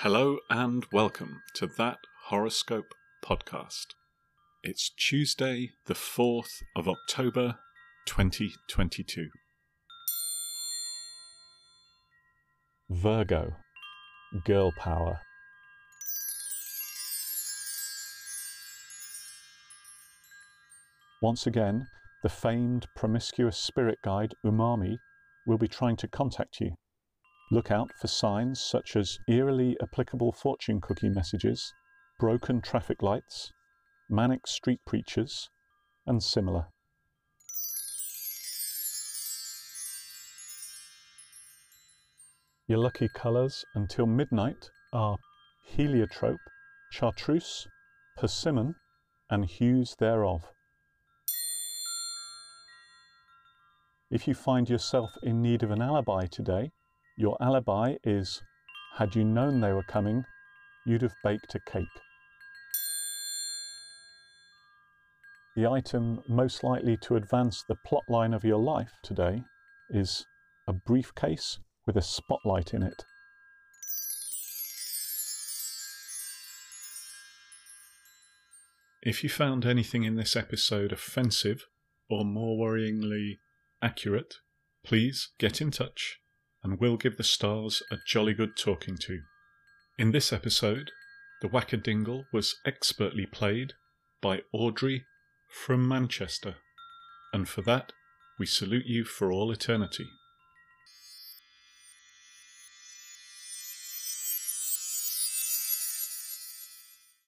Hello and welcome to that horoscope podcast. It's Tuesday, the 4th of October, 2022. Virgo, girl power. Once again, the famed promiscuous spirit guide Umami will be trying to contact you. Look out for signs such as eerily applicable fortune cookie messages, broken traffic lights, manic street preachers, and similar. Your lucky colours until midnight are heliotrope, chartreuse, persimmon, and hues thereof. If you find yourself in need of an alibi today, your alibi is had you known they were coming, you'd have baked a cake. The item most likely to advance the plotline of your life today is a briefcase with a spotlight in it. If you found anything in this episode offensive or more worryingly accurate, please get in touch and we'll give the stars a jolly good talking to. In this episode, the Wackadingle was expertly played by Audrey from Manchester, and for that we salute you for all eternity.